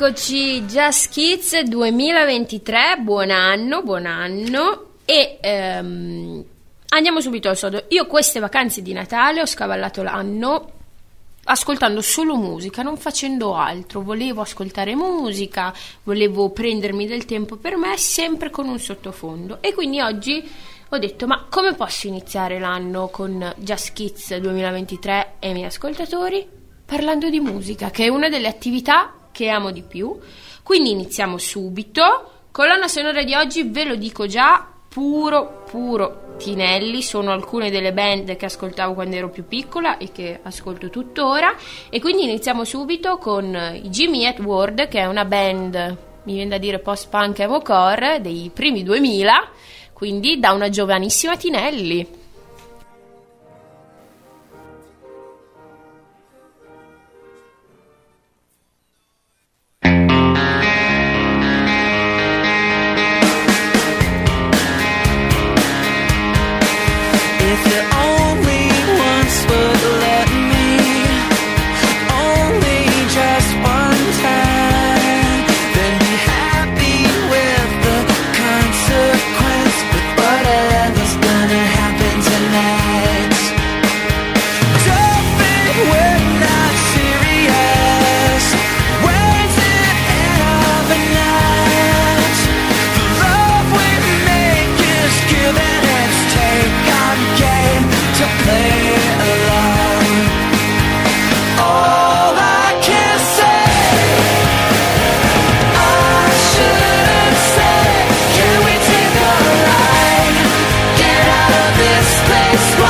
Eccoci, Just Kids 2023, buon anno, buon anno e ehm, andiamo subito al sodo. Io queste vacanze di Natale ho scavallato l'anno ascoltando solo musica, non facendo altro. Volevo ascoltare musica, volevo prendermi del tempo per me, sempre con un sottofondo. E quindi oggi ho detto, ma come posso iniziare l'anno con Just Kids 2023 e i miei ascoltatori? Parlando di musica, che è una delle attività che amo di più. Quindi iniziamo subito. Colonna sonora di oggi, ve lo dico già, puro, puro Tinelli sono alcune delle band che ascoltavo quando ero più piccola e che ascolto tuttora e quindi iniziamo subito con i Jimmy at Ward che è una band mi viene da dire post punk evocore dei primi 2000 quindi da una giovanissima Tinelli this one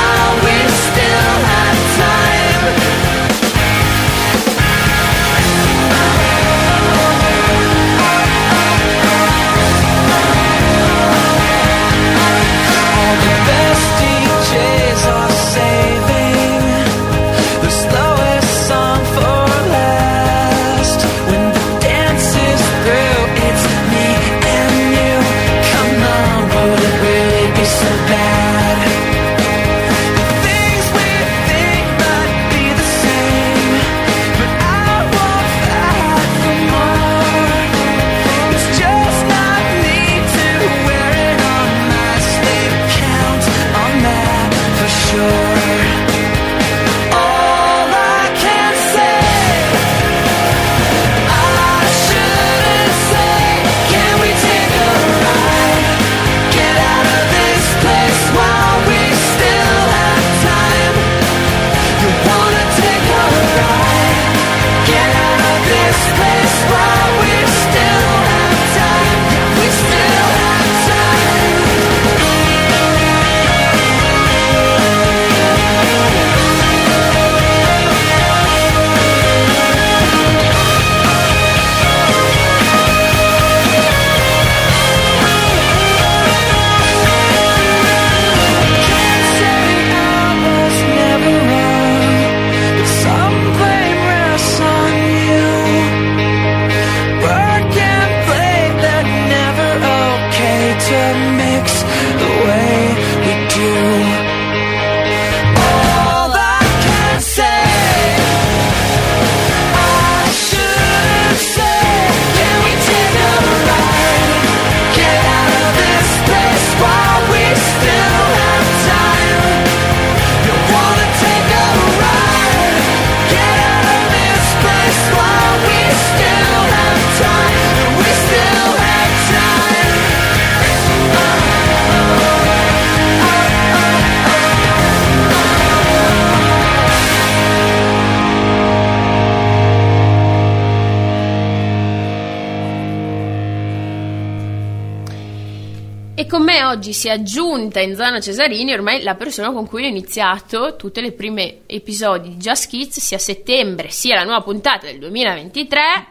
oggi si è aggiunta in zona Cesarini ormai la persona con cui ho iniziato tutte le prime episodi di Just Kids, sia settembre sia la nuova puntata del 2023.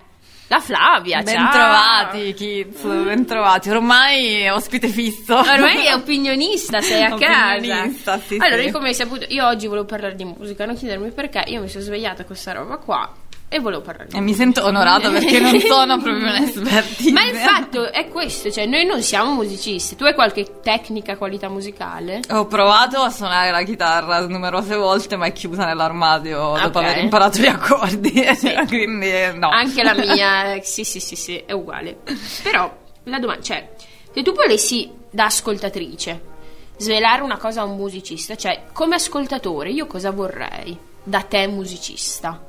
La Flavia, Bentrovati kids, bentrovati. Ormai ospite fisso. Ormai è opinionista, sei a casa. Sì, allora, sì. come hai saputo, io oggi volevo parlare di musica, non chiedermi perché, io mi sono svegliata con questa roba qua e volevo parlare. E mi sento onorata perché non sono proprio un'espertissima. Ma il fatto è questo, cioè noi non siamo musicisti. Tu hai qualche tecnica, qualità musicale? Ho provato a suonare la chitarra numerose volte, ma è chiusa nell'armadio dopo Ok. aver imparato gli accordi. Quindi no. Anche la mia, eh, sì, sì, sì, sì, è uguale. Però la domanda, cioè, se tu volessi da ascoltatrice svelare una cosa a un musicista, cioè come ascoltatore, io cosa vorrei da te musicista?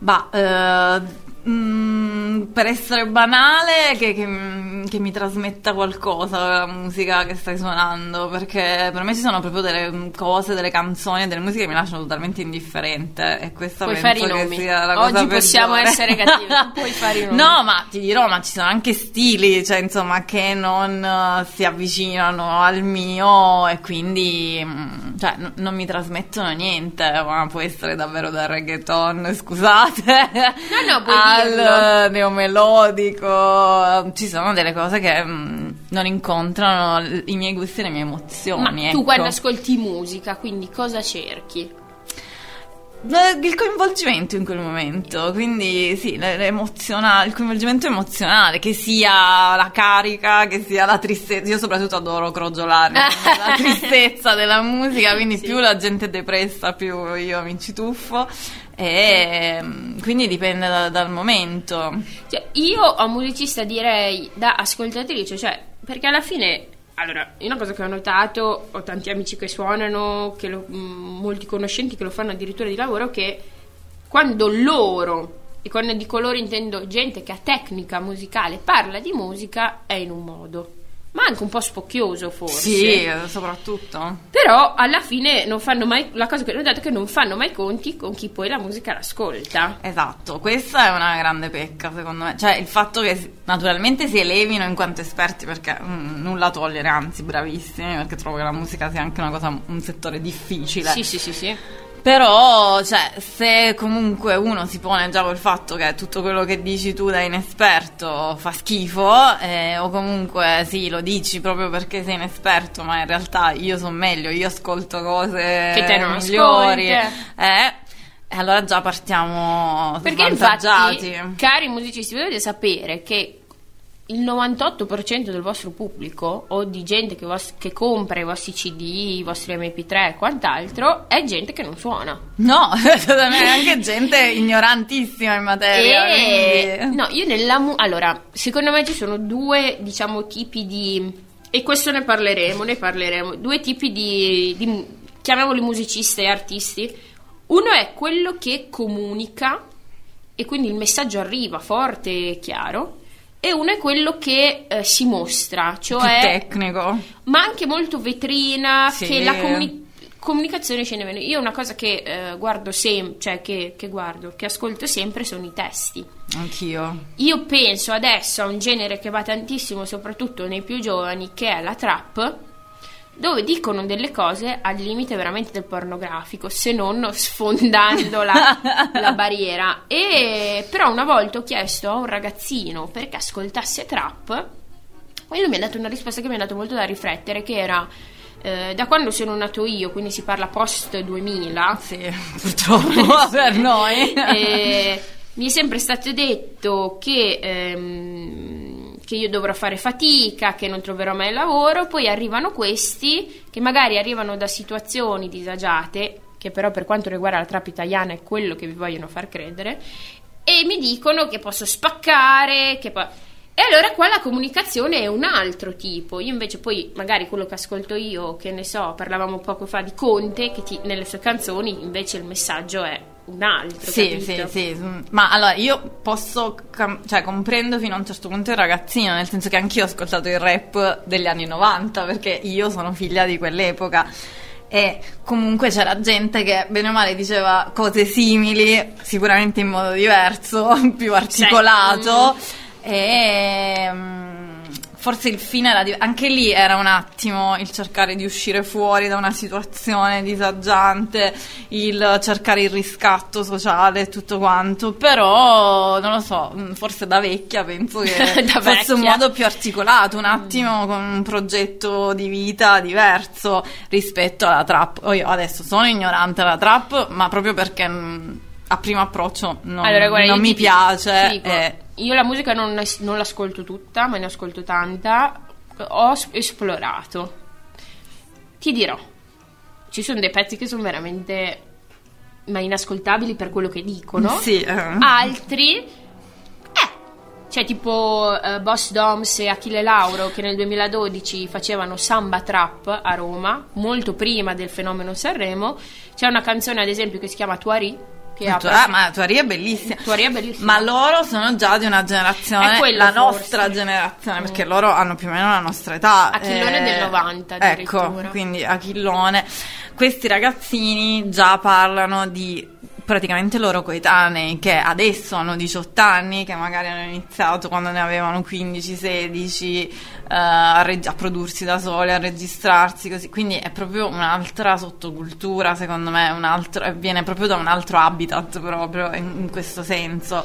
Bah, eh, mm, per essere banale, che, che- che mi trasmetta qualcosa la musica che stai suonando, perché per me ci sono proprio delle cose, delle canzoni, delle musiche che mi lasciano totalmente indifferente e questa Puoi penso fare i che nomi. sia la Oggi cosa possiamo peggiore. essere cattivi, puoi fare i nomi. No, ma ti dirò, ma ci sono anche stili, cioè insomma, che non eh, si avvicinano al mio e quindi mm, cioè, n- non mi trasmettono niente, ma può essere davvero dal reggaeton, scusate, No, no, puoi al dirlo. eh, neomelodico, ci sono delle cose che mm, non incontrano i miei gusti e le mie emozioni. Ma tu ecco. quando ascolti musica, quindi cosa cerchi? Il coinvolgimento in quel momento, quindi sì, il coinvolgimento emozionale, che sia la carica, che sia la tristezza. Io soprattutto adoro crogiolare la tristezza della musica, quindi Sì. più la gente è depressa, più io mi ci tuffo. E mm, quindi dipende da- dal momento. Cioè, io a musicista direi da ascoltatrice, cioè, perché alla fine, allora, una cosa che ho notato, ho tanti amici che suonano, che lo- mh, molti conoscenti che lo fanno addirittura di lavoro, che quando loro, e quando dico loro intendo gente che ha tecnica musicale, parla di musica, è in un modo, ma anche un po' spocchioso forse. Sì, soprattutto. Però alla fine non fanno mai, la cosa che ho notato è che non fanno mai conti con chi poi la musica l'ascolta. Esatto, questa è una grande pecca secondo me, cioè il fatto che naturalmente si elevino in quanto esperti perché mm, nulla togliere, anzi bravissimi perché trovo che la musica sia anche una cosa, un settore difficile. Sì, sì, sì, sì. Però, cioè, se comunque uno si pone già col fatto che tutto quello che dici tu da inesperto fa schifo, eh, o comunque sì, lo dici proprio perché sei inesperto, ma in realtà io so meglio, io ascolto cose Che te non migliori, eh, e allora già partiamo Perché infatti, cari musicisti, voi dovete sapere che il 98% del vostro pubblico o di gente che, vos- che compra i vostri CD, i vostri MP3 e quant'altro è gente che non suona. No, assolutamente, anche gente ignorantissima in materia. E quindi- no, io nella mu- allora, secondo me ci sono due, diciamo, tipi di e questo ne parleremo, ne parleremo. Due tipi di, di chiamiamoli musicisti e artisti. Uno è quello che comunica e quindi il messaggio arriva forte e chiaro. E uno è quello che eh, si mostra, più cioè tecnico. ma anche molto vetrina, Sì. che la comuni- comunicazione ce ne viene. Io una cosa che eh, guardo sempre, cioè che, che guardo, che ascolto sempre sono i testi. Anch'io. Io penso adesso a un genere che va tantissimo, soprattutto nei più giovani, che è la trap, dove dicono delle cose al limite veramente del pornografico, se non sfondando la, la barriera. E però una volta ho chiesto a un ragazzino perché ascoltasse trap, e lui mi ha dato una risposta che mi ha dato molto da riflettere, che era eh, da quando sono nato io, quindi si parla post 2000, Sì, purtroppo per noi. mi è sempre stato detto che, ehm, che io dovrò fare fatica, che non troverò mai lavoro, poi arrivano questi che magari arrivano da situazioni disagiate, che però per quanto riguarda la trap italiana è quello che vi vogliono far credere, e mi dicono che posso spaccare, che po- e allora qua la comunicazione è un altro tipo. Io invece poi magari quello che ascolto io, che ne so, parlavamo poco fa di Conte, che ti- nelle sue canzoni invece il messaggio è un altro. Sì, capito? sì, sì, ma allora io posso, cam- cioè comprendo fino a un certo punto il ragazzino, nel senso che anch'io ho ascoltato il rap degli anni 90, perché io sono figlia di quell'epoca. E comunque c'era gente che bene o male diceva cose simili, sicuramente in modo diverso, più articolato. E mm, forse il fine era di- anche lì era un attimo il cercare di uscire fuori da una situazione disagiante, il cercare il riscatto sociale e tutto quanto. Però non lo so, mm, forse da vecchia penso che fosse un vecchia. modo più articolato, un attimo con un progetto di vita diverso rispetto alla trap. Oh, io adesso sono ignorante alla trap, ma proprio perché mm, a primo approccio non, Allora, guarda, non mi piace. dico, Io la musica non, non l'ascolto tutta, ma ne ascolto tanta. Ho es- esplorato. Ti dirò, ci sono dei pezzi che sono veramente ma inascoltabili per quello che dicono. Sì, eh. Altri, eh, c'è tipo eh, Boss Doms e Achille Lauro che nel 2012 facevano samba trap a Roma, molto prima del fenomeno Sanremo. C'è una canzone, ad esempio, che si chiama Tuari. Che apre- Ah, ma Tuari è bellissima. Tuari è bellissima. Ma loro sono già di una generazione, È quello la forse. nostra generazione, perché loro hanno più o meno la nostra età. Achillone del 90 Ecco, quindi Achillone. Questi ragazzini già parlano di praticamente loro coetanei che adesso hanno 18 anni, che magari hanno iniziato quando ne avevano 15-16 a, reg- a prodursi da soli, a registrarsi così. Quindi è proprio un'altra sottocultura, secondo me, un altro, viene proprio da un altro habitat proprio in, in questo senso.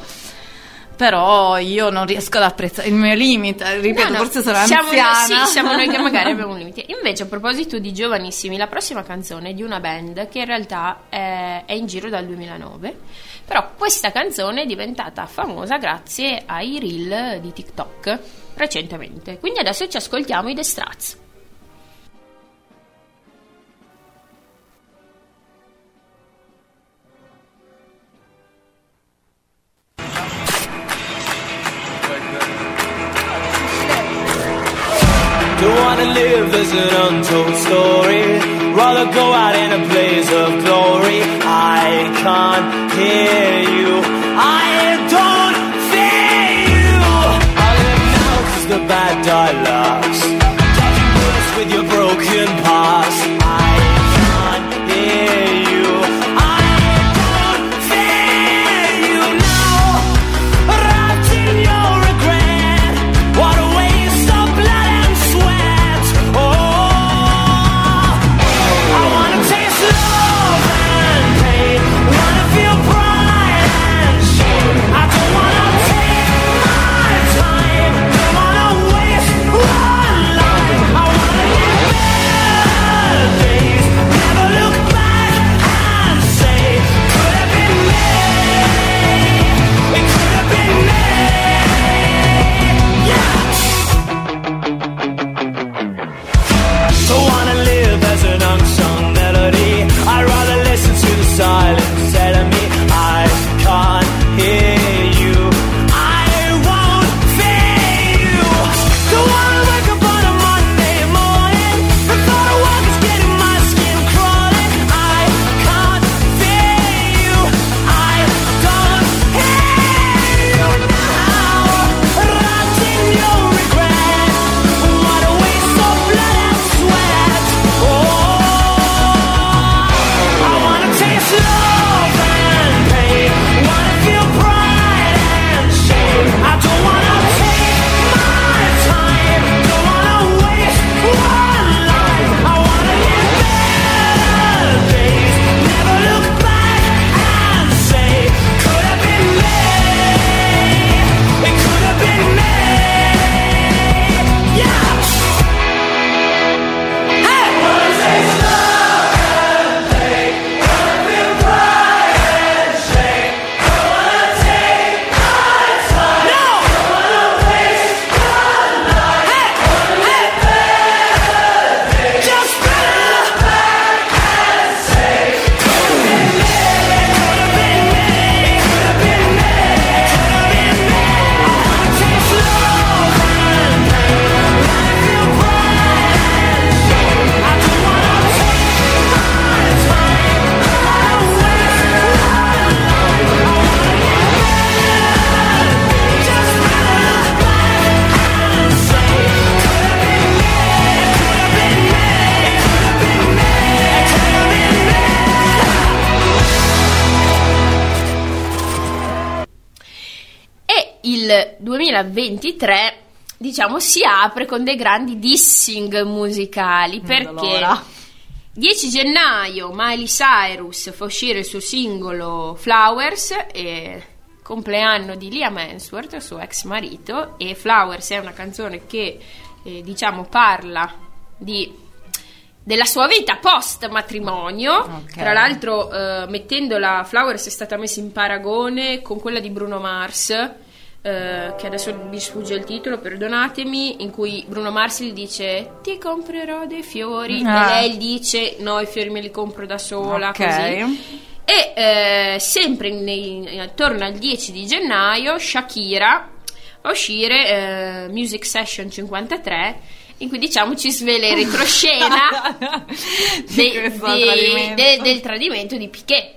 Però io non riesco ad apprezzare il mio limite, ripeto, No, no, forse sono siamo, anziana. Sì, siamo noi che magari abbiamo un limite. Invece, a proposito di giovanissimi, la prossima canzone è di una band che in realtà è, è in giro dal 2009. Però questa canzone è diventata famosa grazie ai reel di TikTok recentemente. Quindi adesso ci ascoltiamo i The Strats. Don't wanna live as an untold story. Rather go out in a blaze of glory. I can't hear you. I il 2023, diciamo, si apre con dei grandi dissing musicali perché l'ora. 10 gennaio Miley Cyrus fa uscire il suo singolo Flowers e compleanno di Liam Hemsworth, suo ex marito, e Flowers è una canzone che eh, diciamo parla di della sua vita post matrimonio. Ok. Tra l'altro, eh, mettendo la Flowers è stata messa in paragone con quella di Bruno Mars. Eh, che adesso mi sfugge il titolo, perdonatemi, in cui Bruno Mars gli dice ti comprerò dei fiori Ah. e lei dice no, i fiori me li compro da sola, Ok. così. E eh, sempre nei- attorno al 10 di gennaio Shakira fa uscire eh, Music Session 53 in cui diciamo ci svela in retroscena de- de- de- del tradimento di Piquet.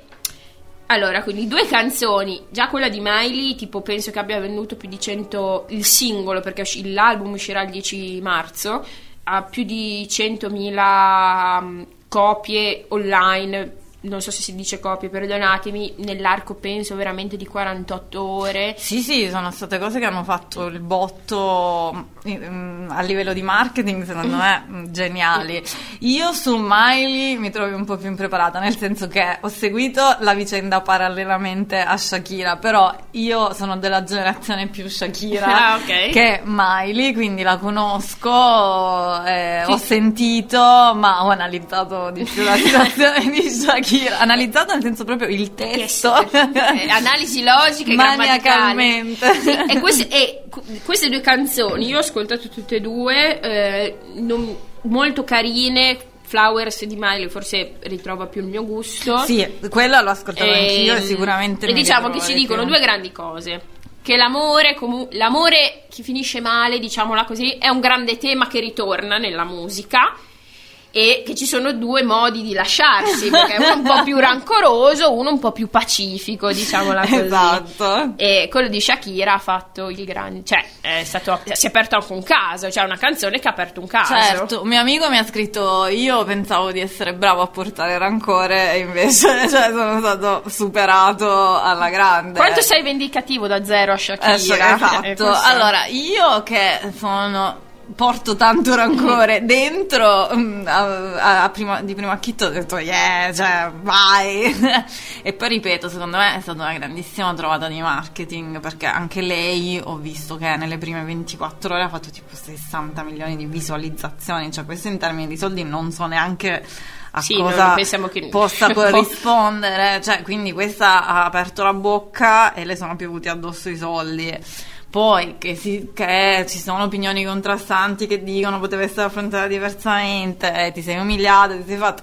Allora, quindi due canzoni, già quella di Miley, tipo penso che abbia venduto più di 100 il singolo perché l'album uscirà il 10 marzo, ha più di 100.000 mm, copie online, non so se si dice copie, perdonatemi, nell'arco penso veramente di 48 ore. Sì, sì, sono state cose che hanno fatto il botto mm, a livello di marketing, secondo me, mm, geniali. Io su Miley mi trovo un po' più impreparata, nel senso che ho seguito la vicenda parallelamente a Shakira, però io sono della generazione più Shakira Ah, ok. che Miley, quindi la conosco, eh, ho sentito, ma ho analizzato di più la situazione di Shakira. Analizzato nel senso proprio il testo. Eh, analisi logiche e. Maniacalmente. Sì, e, queste, e queste due canzoni io ho ascoltato tutte e due eh, non- molto carine Flowers di Miley forse ritrova più il mio gusto Sì, quello l'ho ascoltato anch'io e Ehm, sicuramente e diciamo che ci dicono più. due grandi cose che l'amore, comu- l'amore che finisce male, diciamola così, è un grande tema che ritorna nella musica e che ci sono due modi di lasciarsi, perché uno un po' più rancoroso, uno un po' più pacifico, diciamola così. Esatto. E quello di Shakira ha fatto il grande, cioè è stato, si è aperto anche un caso, cioè una canzone che ha aperto un caso. Certo, un mio amico mi ha scritto io pensavo di essere bravo a portare rancore e invece cioè, sono stato superato alla grande. Quanto sei vendicativo da zero a Shakira? Eh, esatto. Eh, questo- Allora, io che sono porto tanto rancore dentro mm, a- a prima- di primo acchito ho detto yeah cioè vai. E poi ripeto secondo me è stata una grandissima trovata di marketing perché anche lei ho visto che nelle prime 24 ore ha fatto tipo 60 milioni di visualizzazioni cioè questo in termini di soldi non so neanche a Sì, cosa che- possa corrispondere cioè quindi questa ha aperto la bocca e le sono piovuti addosso i soldi poi che, si- che ci sono opinioni contrastanti che dicono poteva essere affrontata diversamente, eh, ti sei umiliato, ti sei fatto...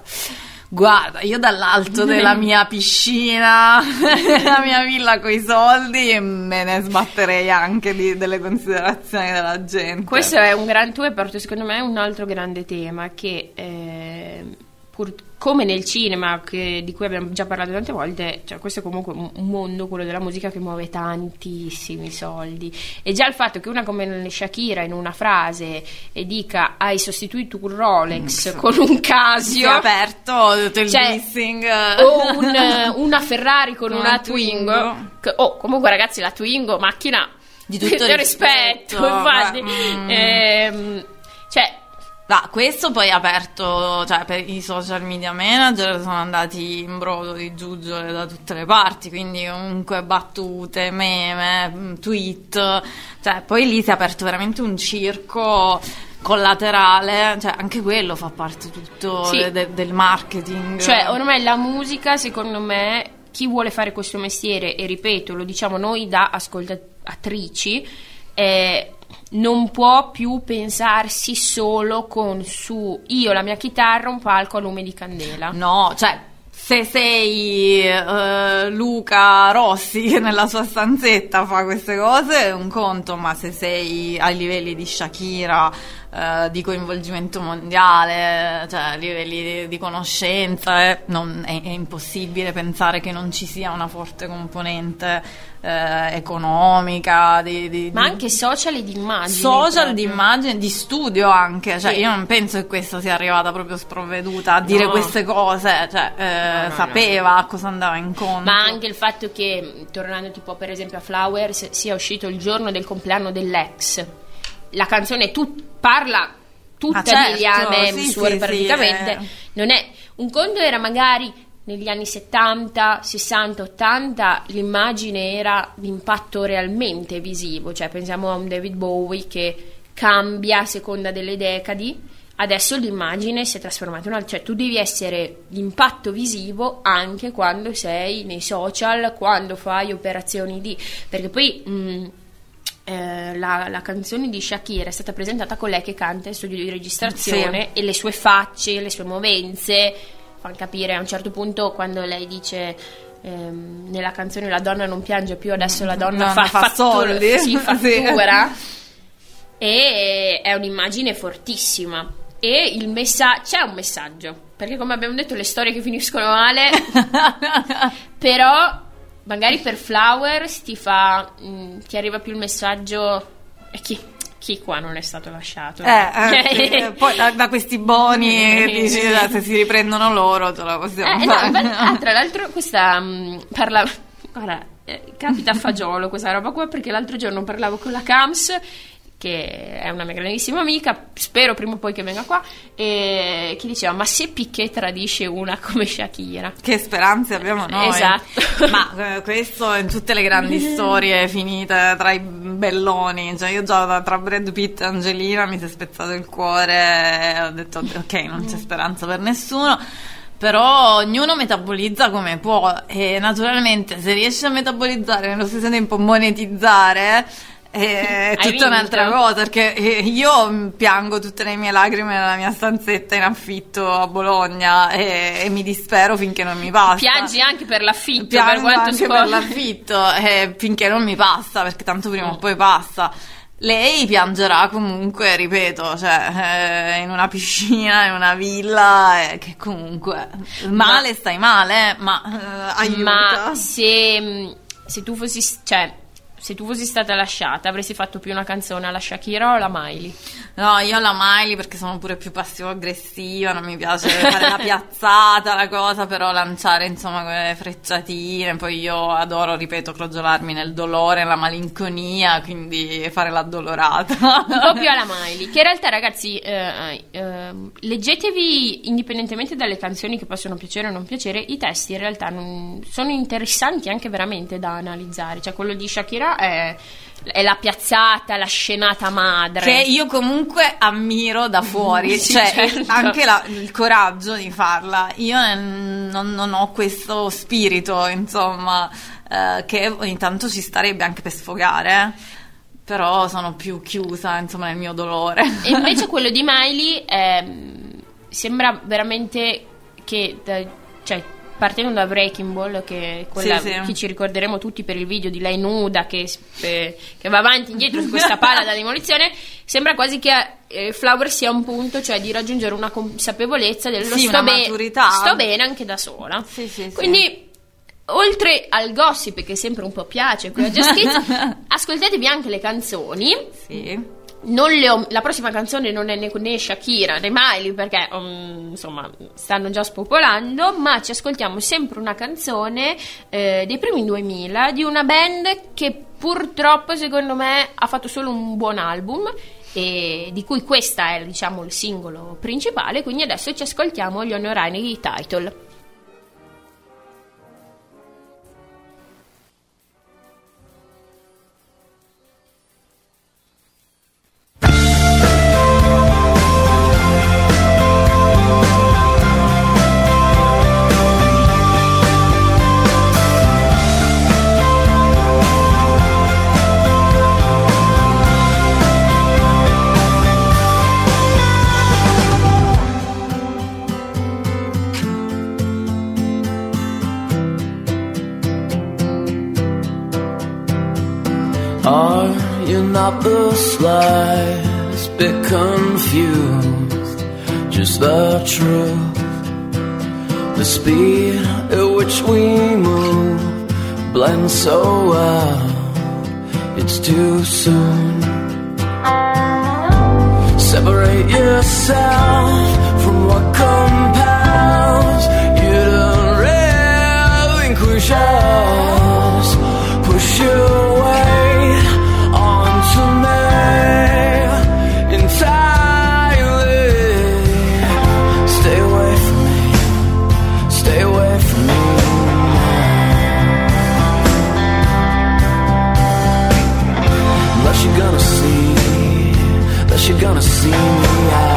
Guarda, io dall'alto della mia piscina, della mia villa coi soldi, me ne sbatterei anche di- delle considerazioni della gente. Questo è un gran tu hai aperto secondo me un altro grande tema che eh, pur- come nel cinema che- di cui abbiamo già parlato tante volte, cioè questo è comunque un mondo, quello della musica che muove tantissimi soldi e già il fatto che una come Shakira in una frase e dica hai sostituito un Rolex con un si è Casio aperto tutto il Cioè, dissing. o un, una Ferrari con, Con una una Twingo. Twingo. Oh, comunque ragazzi, la Twingo, macchina Di tutto rispetto, rispetto, infatti. mm. Ehm, cioè, Ma questo poi ha aperto, cioè per i social media manager sono andati in brodo di giuggiole da tutte le parti, quindi comunque battute, meme, mm, tweet, cioè poi lì si è aperto veramente un circo collaterale, cioè anche quello fa parte tutto Sì. de- de- del marketing. cioè, ormai la musica, secondo me, chi vuole fare questo mestiere, e ripeto, lo diciamo noi da ascoltatrici, eh, non può più pensarsi solo con su io, la mia chitarra, un palco a lume di candela. No, cioè, se sei eh, Luca Rossi che nella sua stanzetta fa queste cose è un conto, ma se sei ai livelli di Shakira, eh, di coinvolgimento mondiale, cioè a livelli di, di conoscenza, eh, non- è, è impossibile pensare che non ci sia una forte componente eh, economica, di, di- Ma di- anche social e di immagini. social di immagine, di studio anche, cioè Sì. io non penso che questa sia arrivata proprio sprovveduta a dire No. queste cose, cioè eh, No, no, sapeva a cosa andava incontro. Ma anche il fatto che, tornando tipo per esempio a Flowers, sia uscito il giorno del compleanno dell'ex. La canzone tut- parla tutta Ah, certo, di Liam sì, sì, praticamente. sì, eh. Non è, un conto era magari negli anni 70, 60, 80 l'immagine era l'impatto realmente visivo, cioè pensiamo a un David Bowie che cambia a seconda delle decadi. adesso l'immagine si è trasformata in un'altra, cioè tu devi essere l'impatto visivo anche quando sei nei social, quando fai operazioni di... perché poi... mh, eh, la, la canzone di Shakira è stata presentata con lei che canta in studio di registrazione e le sue facce, le sue movenze fanno capire a un certo punto quando lei dice ehm, nella canzone la donna non piange più adesso la donna No, fa, fa fattura- soldi. sì, Sì. fattura e è un'immagine fortissima e il messaggio c'è un messaggio perché come abbiamo detto le storie che finiscono male però magari per Flowers ti fa mm, ti arriva più il messaggio e chi, chi qua non è stato lasciato Eh, eh, eh, poi da, da questi boni dici eh, se si riprendono loro ce la possiamo Eh, no, fare. ma- ah, tra l'altro questa mm, parla guarda eh, capita a fagiolo questa roba qua perché l'altro giorno parlavo con la Cams che è una mia grandissima amica spero prima o poi che venga qua e che diceva ma se Piquet tradisce una come Shakira Che speranze abbiamo noi. Esatto. Ma eh, questo in tutte le grandi storie finite tra i belloni. Cioè, io già tra Brad Pitt e Angelina mi si è spezzato il cuore ho detto ok, non c'è speranza per nessuno. Però ognuno metabolizza come può e naturalmente se riesci a metabolizzare nello stesso tempo monetizzare è Hai tutta vinto. un'altra cosa perché eh, io piango tutte le mie lacrime nella mia stanzetta in affitto a Bologna e, e mi dispero finché non mi passa. piangi anche per l'affitto per Piango quanto anche si per l'affitto eh, finché non mi passa, perché tanto prima o poi passa. Lei piangerà comunque, ripeto, cioè, eh, in una piscina, in una villa, eh, che comunque male stai male, eh, ma eh, aiuta. Ma se, se tu fossi, cioè, se tu fossi stata lasciata, avresti fatto più una canzone alla Shakira o alla Miley? No, io la Miley perché sono pure più passivo-aggressiva, non mi piace fare la piazzata, la cosa, però lanciare insomma quelle frecciatine, poi io adoro, ripeto, crogiolarmi nel dolore, nella malinconia, quindi fare l'addolorata. Un po' più alla Miley, che in realtà ragazzi, eh, eh, leggetevi indipendentemente dalle canzoni che possono piacere o non piacere, i testi in realtà non- sono interessanti anche veramente da analizzare, cioè quello di Shakira è, è la piazzata, la scenata madre. Che io comunque ammiro da fuori, Sì, cioè certo. anche la- il coraggio di farla. Io eh, non, non ho questo spirito, insomma, eh, che ogni tanto ci starebbe anche per sfogare, eh. però sono più chiusa, insomma, nel mio dolore. E invece quello di Miley ehm, sembra veramente che, da- cioè, partendo da Breaking Ball, che è quella Sì, sì. che ci ricorderemo tutti per il video di lei nuda che, eh, che va avanti e indietro su questa palla da demolizione, sembra quasi che eh, Flower sia un punto, cioè di raggiungere una consapevolezza del Sì, sto, be- sto bene anche da sola. Sì, sì. Quindi. Oltre al gossip che sempre un po' piace qui a Just Kids, ascoltatevi anche le canzoni Sì. Ho- la prossima canzone non è né, né Shakira né Miley perché um, insomma stanno già spopolando ma ci ascoltiamo sempre una canzone eh, dei primi 2000 di una band che purtroppo secondo me ha fatto solo un buon album e di cui questa è diciamo il singolo principale quindi adesso ci ascoltiamo gli onorari di Title confused? Just the truth. The speed at which we move blends so well. It's too soon. Separate yourself from what compels you to relinquish us. Push your you're gonna see me out.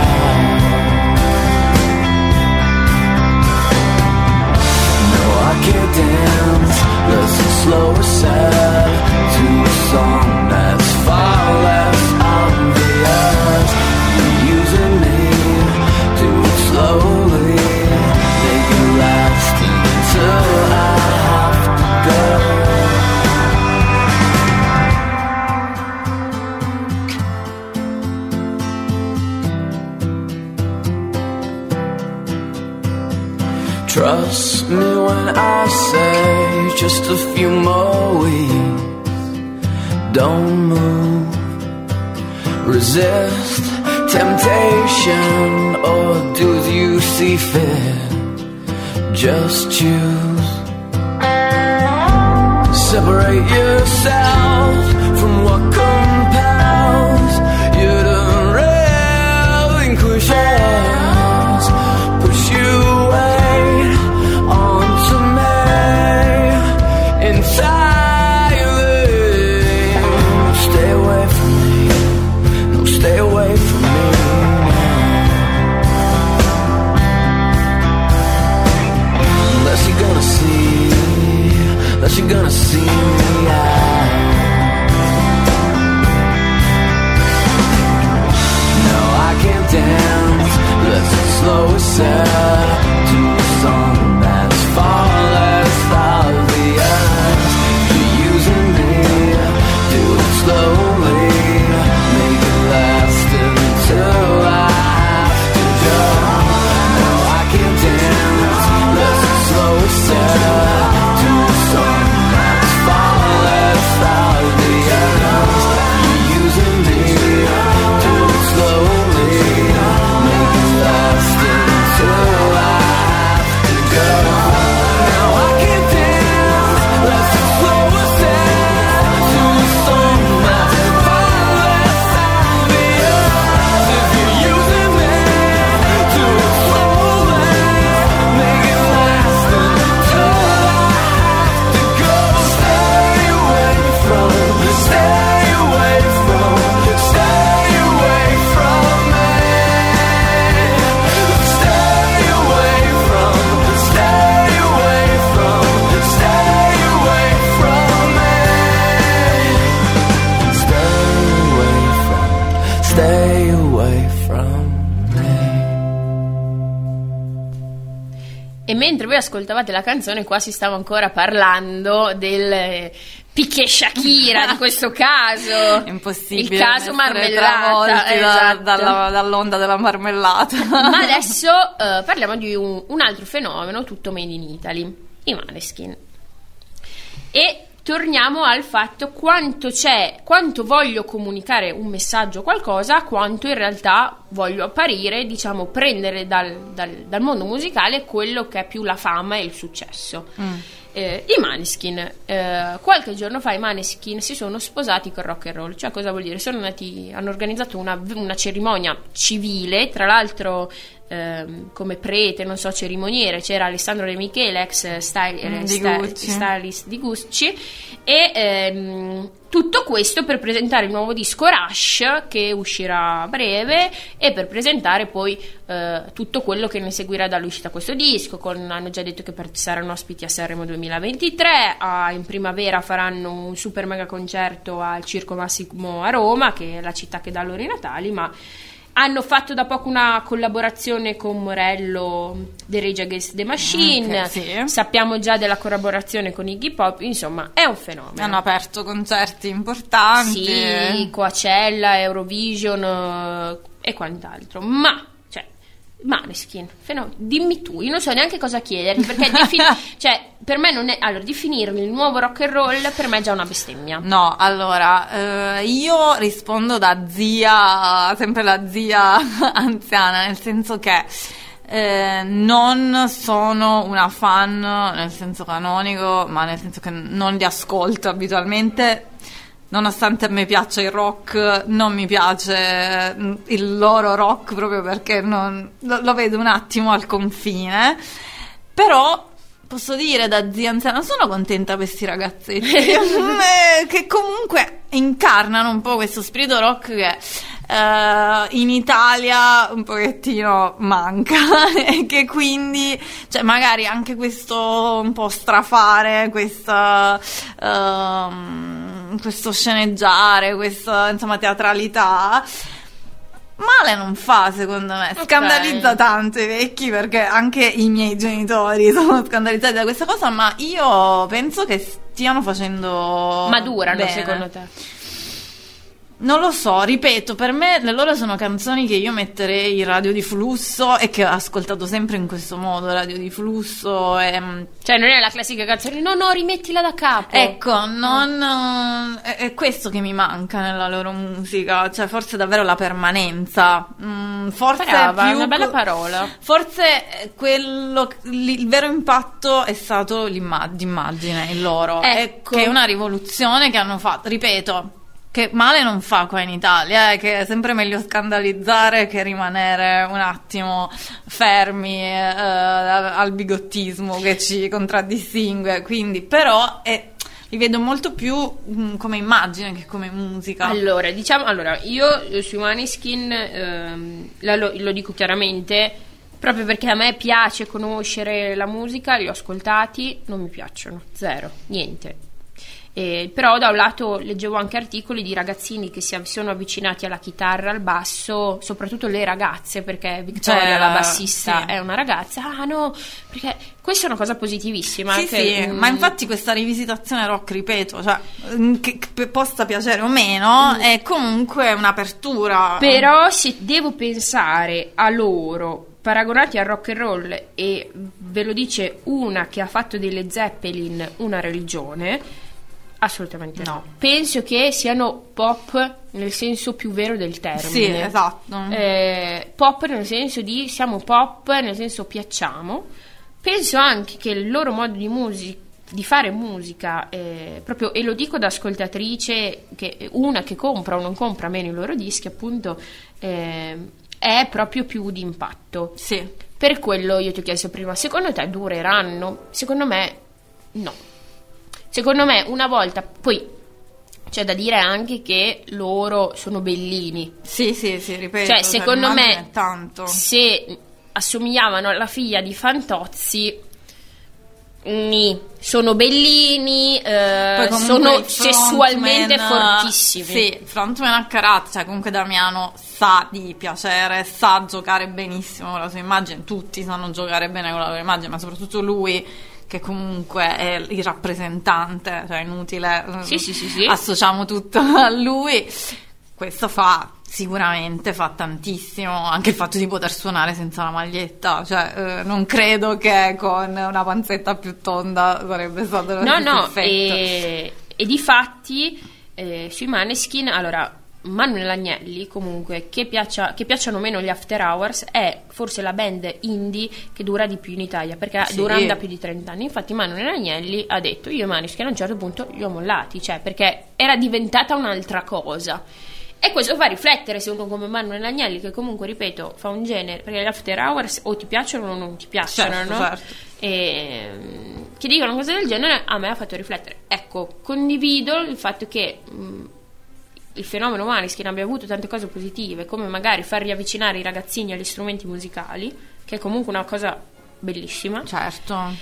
Mentre voi ascoltavate la canzone, qua si stava ancora parlando del eh, Piquet Shakira di questo caso. È impossibile. Il caso marmellata. da- esatto. dalla- dall'onda della marmellata. Ma adesso eh, parliamo di un, un altro fenomeno tutto made in Italy, i Maneskin. E torniamo al fatto quanto c'è, quanto voglio comunicare un messaggio o qualcosa, quanto in realtà voglio apparire, diciamo, prendere dal, dal- dal mondo musicale quello che è più la fama e il successo. Eh, I Maneskin, eh, qualche giorno fa i Maneskin si sono sposati col rock and roll, cioè cosa vuol dire? Sono andati, hanno organizzato una, una cerimonia civile, tra l'altro ehm, come prete, non so, cerimoniere, c'era Alessandro De Michele, ex style- Mm, eh, di sta- Gucci. stylist di Gucci, e ehm, tutto questo per presentare il nuovo disco Rush che uscirà a breve e per presentare poi eh, tutto quello che ne seguirà dall'uscita questo disco. Con- hanno già detto che saranno ospiti a Sanremo 2023, a- in primavera faranno un super mega concerto al Circo Massimo a Roma, che è la città che dà loro i Natali, ma hanno fatto da poco una collaborazione con Morello dei Rage Against the Machine. Ok, sì. Sappiamo già della collaborazione con Iggy Pop, insomma, è un fenomeno. Hanno aperto concerti importanti. Sì, Coachella, Eurovision eh, e quant'altro. Ma, Maneskin, fenomeno. dimmi tu, io non so neanche cosa chiederti, perché defini- cioè, per me non è... Allora, definirmi il nuovo rock and roll per me è già una bestemmia. No, allora, eh, io rispondo da zia, sempre la zia anziana, nel senso che eh, non sono una fan nel senso canonico, ma nel senso che non li ascolto abitualmente. Nonostante a me piaccia il rock, non mi piace mm, il loro rock proprio perché non- lo, lo vedo un attimo al confine. Però posso dire da zia anziana, sono contenta questi ragazzetti eh, che comunque incarnano un po' questo spirito rock che eh, in Italia un pochettino manca e che quindi cioè magari anche questo un po' strafare questa ehm, questo sceneggiare questa insomma teatralità Male non fa, secondo me. Ok. Scandalizza tanto i vecchi perché anche i miei genitori sono scandalizzati da questa cosa, ma io penso che stiano facendo Madurano, bene. secondo te? Non lo so, ripeto, per me le loro sono canzoni che io metterei in radio di flusso e che ho ascoltato sempre in questo modo, radio di flusso. E, mm, Cioè, non è la classica canzone, no, no, rimettila da capo. ecco, non, è, è questo che mi manca nella loro musica, cioè forse davvero la permanenza. Mm, forse Brava, più è una bella parola. Forse eh, quello, il vero impatto è stato l'imma- l'immagine, il loro, Ecco. che è una rivoluzione che hanno fatto, ripeto, che male non fa qua in Italia, eh, che è sempre meglio scandalizzare che rimanere un attimo fermi eh, al bigottismo che ci contraddistingue, quindi però è- li vedo molto più mm, come immagine che come musica. Allora, diciamo, allora, io eh, sui Maneskin ehm, lo, lo dico chiaramente, proprio perché a me piace conoscere la musica, li ho ascoltati, non mi piacciono, zero, niente. Eh, però da un lato leggevo anche articoli di ragazzini che si sono avvicinati alla chitarra, al basso, soprattutto le ragazze, perché Victoria, Cioè, la bassista, sì. è una ragazza. Ah no, perché questa è una cosa positivissima. Sì, che, sì, mm, ma infatti questa rivisitazione rock, ripeto, cioè, mm, che, che possa piacere o meno, è comunque un'apertura. Però se devo pensare a loro paragonati al rock and roll e ve lo dice una che ha fatto delle Zeppelin una religione, assolutamente no. No. Penso che siano pop nel senso più vero del termine. Sì, esatto. Eh, pop nel senso di siamo pop, nel senso piacciamo. Penso anche che il loro modo di musica di fare musica eh, proprio e lo dico da ascoltatrice che una che compra o non compra meno i loro dischi appunto eh, è proprio più di impatto Sì. per quello io ti ho chiesto prima secondo te dureranno secondo me no secondo me una volta poi c'è da dire anche che loro sono bellini Sì, sì, sì, ripeto. cioè, secondo l'immagine me, tanto. se assomigliavano alla figlia di Fantozzi, ni, sono bellini, eh, sono sessualmente fortissimi. Sì, frontman a carattere, cioè comunque Damiano sa di piacere, sa giocare benissimo con la sua immagine, tutti sanno giocare bene con la loro immagine, ma soprattutto lui che comunque è il rappresentante, cioè inutile, Sì, sì, sì, sì. associamo tutto a lui. Questo fa sicuramente fa tantissimo anche il fatto di poter suonare senza la maglietta, cioè eh, non credo che con una panzetta più tonda sarebbe stato No, no, effetto. e, e di fatti eh, sui Maneskin, allora Manuel Agnelli comunque che, piaccia, che piacciono meno gli After Hours è forse la band indie che dura di più in Italia perché Sì. durano da più di 30 anni infatti Manuel Agnelli ha detto io i Maneskin a un certo punto li ho mollati cioè perché era diventata un'altra cosa e questo fa riflettere se uno come Manuel Agnelli che comunque ripeto fa un genere perché gli After Hours o ti piacciono o non ti piacciono Certo, no? certo. e mm, che dicono cose del genere a me ha fatto riflettere. Ecco, condivido il fatto che mm, il fenomeno Maneskin abbia avuto tante cose positive, come magari far riavvicinare i ragazzini agli strumenti musicali, che è comunque una cosa bellissima. Certo.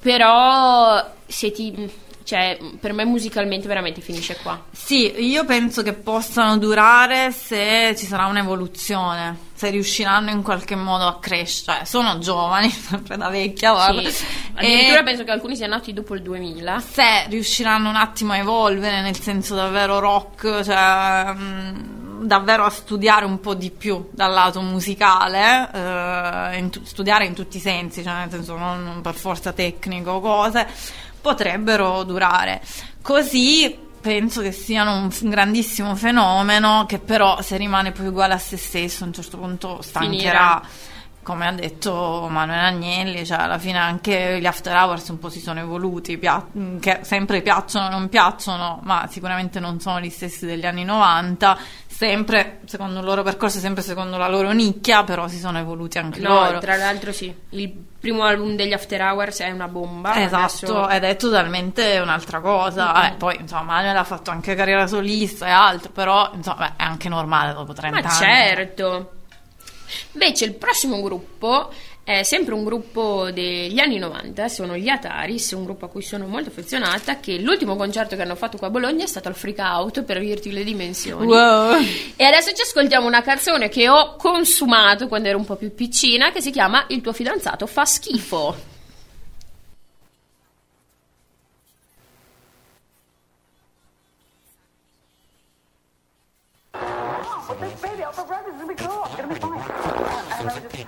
Però se ti cioè per me musicalmente veramente finisce qua. Sì, io penso che possano durare se ci sarà un'evoluzione, se riusciranno in qualche modo a crescere. Cioè, sono giovani, sempre da vecchia, guarda. Sì. Addirittura E penso che alcuni siano nati dopo il 2000. se riusciranno un attimo a evolvere, nel senso davvero rock, cioè davvero a studiare un po' di più dal lato musicale, eh, in tu- studiare in tutti i sensi, cioè nel senso non, non per forza tecnico o cose, potrebbero durare. Così penso che siano un, grandissimo fenomeno che però se rimane poi uguale a se stesso a un certo punto stancherà. Finirà. Come ha detto Manuel Agnelli, cioè alla fine anche gli after hours un po' si sono evoluti, pia- che sempre piacciono o non piacciono, ma sicuramente non sono gli stessi degli anni 90, sempre secondo il loro percorso, sempre secondo la loro nicchia, però si sono evoluti anche No, loro. tra l'altro sì, il primo album degli After Hours è una bomba. Esatto, adesso- ed è totalmente un'altra cosa. Mm-hmm. Eh, poi, insomma, Manuel ha fatto anche carriera solista e altro, però, insomma, beh, è anche normale dopo 30 Ma anni. certo. Invece il prossimo gruppo è sempre un gruppo degli anni 90, sono gli Ataris, un gruppo a cui sono molto affezionata, che l'ultimo concerto che hanno fatto qua a Bologna è stato al Freak Out, per dirti le dimensioni. Wow. E adesso ci ascoltiamo una canzone che ho consumato quando ero un po' più piccina, che si chiama Il tuo fidanzato fa schifo. This baby, I'll run. It's gonna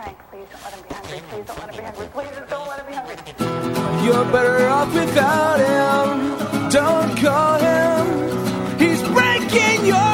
Please don't let him be. Please don't let him be. Please don't let him be. You're better off without him. Don't call him. He's breaking your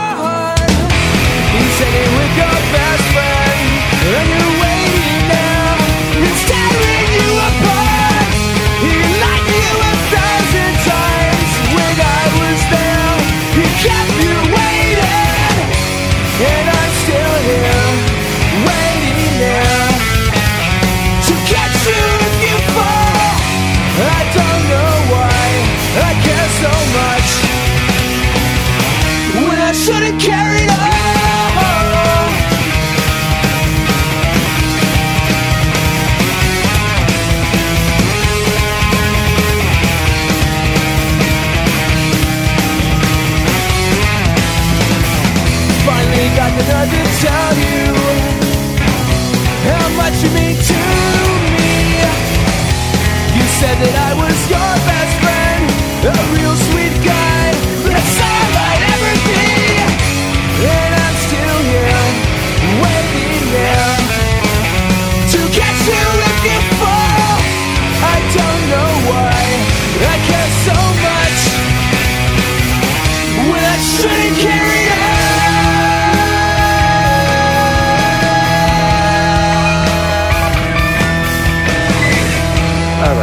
tell you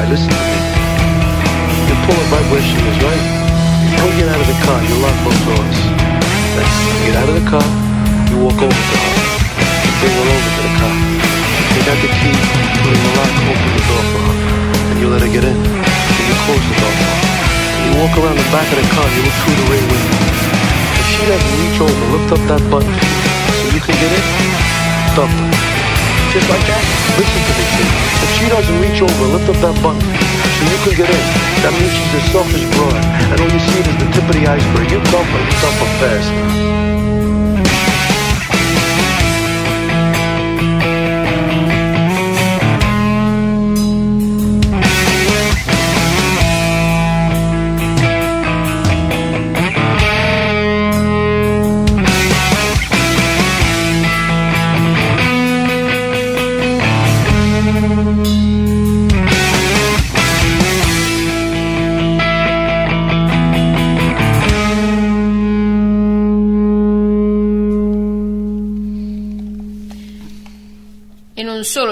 Alright, listen to me. You pull pulling right where is, right? You get out of the car, you lock both doors. Then you get out of the car, you walk over to her. You bring her over to the car. Take out the key, put in the lock, open the door for her. And you let her get in. Then you close the door for her. And you walk around the back of the car, you look through the rear window. If she doesn't reach over, lift up that button so you can get in, stop her. Just like that. Listen to me. If she doesn't reach over, lift up that button so you can get in. That means she's a selfish broad, and all you see is the tip of the iceberg. You dump her, you dump her fast.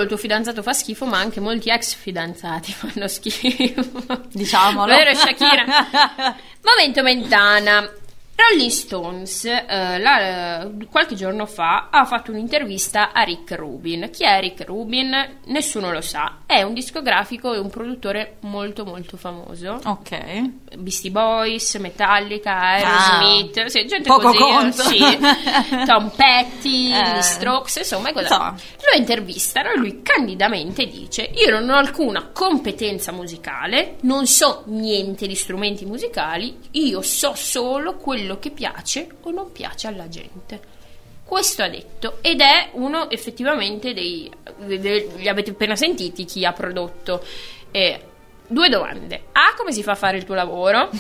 Il tuo fidanzato fa schifo, ma anche molti ex fidanzati fanno schifo. Diciamolo. Vero Shakira? Momento Mentana. Rolling Stones eh, la- qualche giorno fa ha fatto un'intervista a Rick Rubin. Chi è Rick Rubin? Nessuno lo sa. È un discografico e un produttore molto molto famoso. Ok. Beastie Boys, Metallica, Aerosmith, sì, gente Ah. Poco così, eh, conto. sì. Tom Petty, Eh. gli Strokes, insomma, cosa. Insomma. Lo intervistano e lui candidamente dice: Io non ho alcuna competenza musicale, non so niente di strumenti musicali, io so solo quello che piace o non piace alla gente. Questo ha detto ed è uno effettivamente dei, de- li avete appena sentiti chi ha prodotto. Eh, due domande: A, come si fa a fare il tuo lavoro?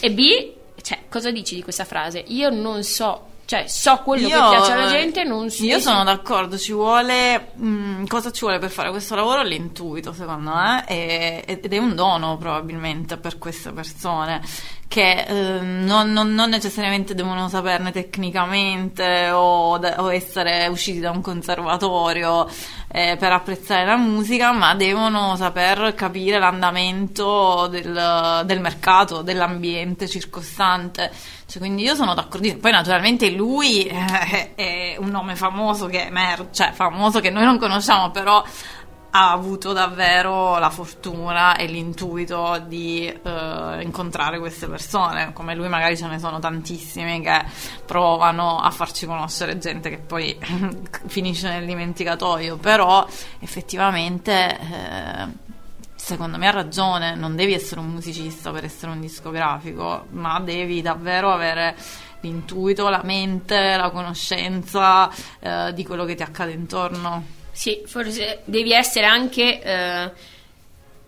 e B, cioè, cosa dici di questa frase? Io non so, cioè, so quello che piace alla gente, non so. Io sono d'accordo, ci vuole. mm, cosa ci vuole per fare questo lavoro? L'intuito, secondo me, e- ed è un dono probabilmente per queste persone che eh, non, non- non necessariamente devono saperne tecnicamente o, da- o essere usciti da un conservatorio eh, per apprezzare la musica, ma devono saper capire l'andamento del, del mercato, dell'ambiente circostante. Cioè, quindi io sono d'accordissimo. Poi, naturalmente, lui eh, è un nome famoso che emerge, cioè famoso che noi non conosciamo, però ha avuto davvero la fortuna e l'intuito di eh, incontrare queste persone. Come lui, magari ce ne sono tantissimi che provano a farci conoscere gente che poi finisce nel dimenticatoio. Però, effettivamente. eh, Secondo me ha ragione, non devi essere un musicista per essere un discografico, ma devi davvero avere l'intuito, la mente, la conoscenza eh, di quello che ti accade intorno. Sì, forse devi essere anche. eh,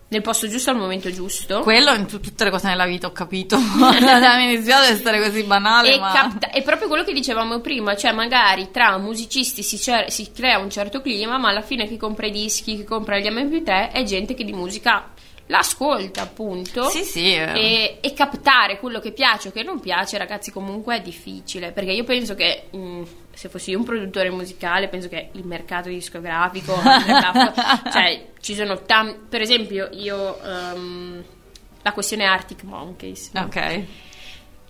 nel posto giusto al momento giusto. Quello in tu- tutte le cose nella vita ho capito. Mi dispiace essere così banale, E, ma... capta- è proprio quello che dicevamo prima, cioè magari tra musicisti si, cer- si crea un certo clima, ma alla fine chi compra i dischi, chi compra gli MP3 è gente che di musica l'ascolta, appunto. Sì, sì. eh. E, e captare quello che piace o che non piace, ragazzi, comunque è difficile. Perché io penso che mh, se fossi un produttore musicale, penso che il mercato discografico, cioè ci sono tanti. Per esempio, io. ehm, la questione Arctic Monkeys. Ok.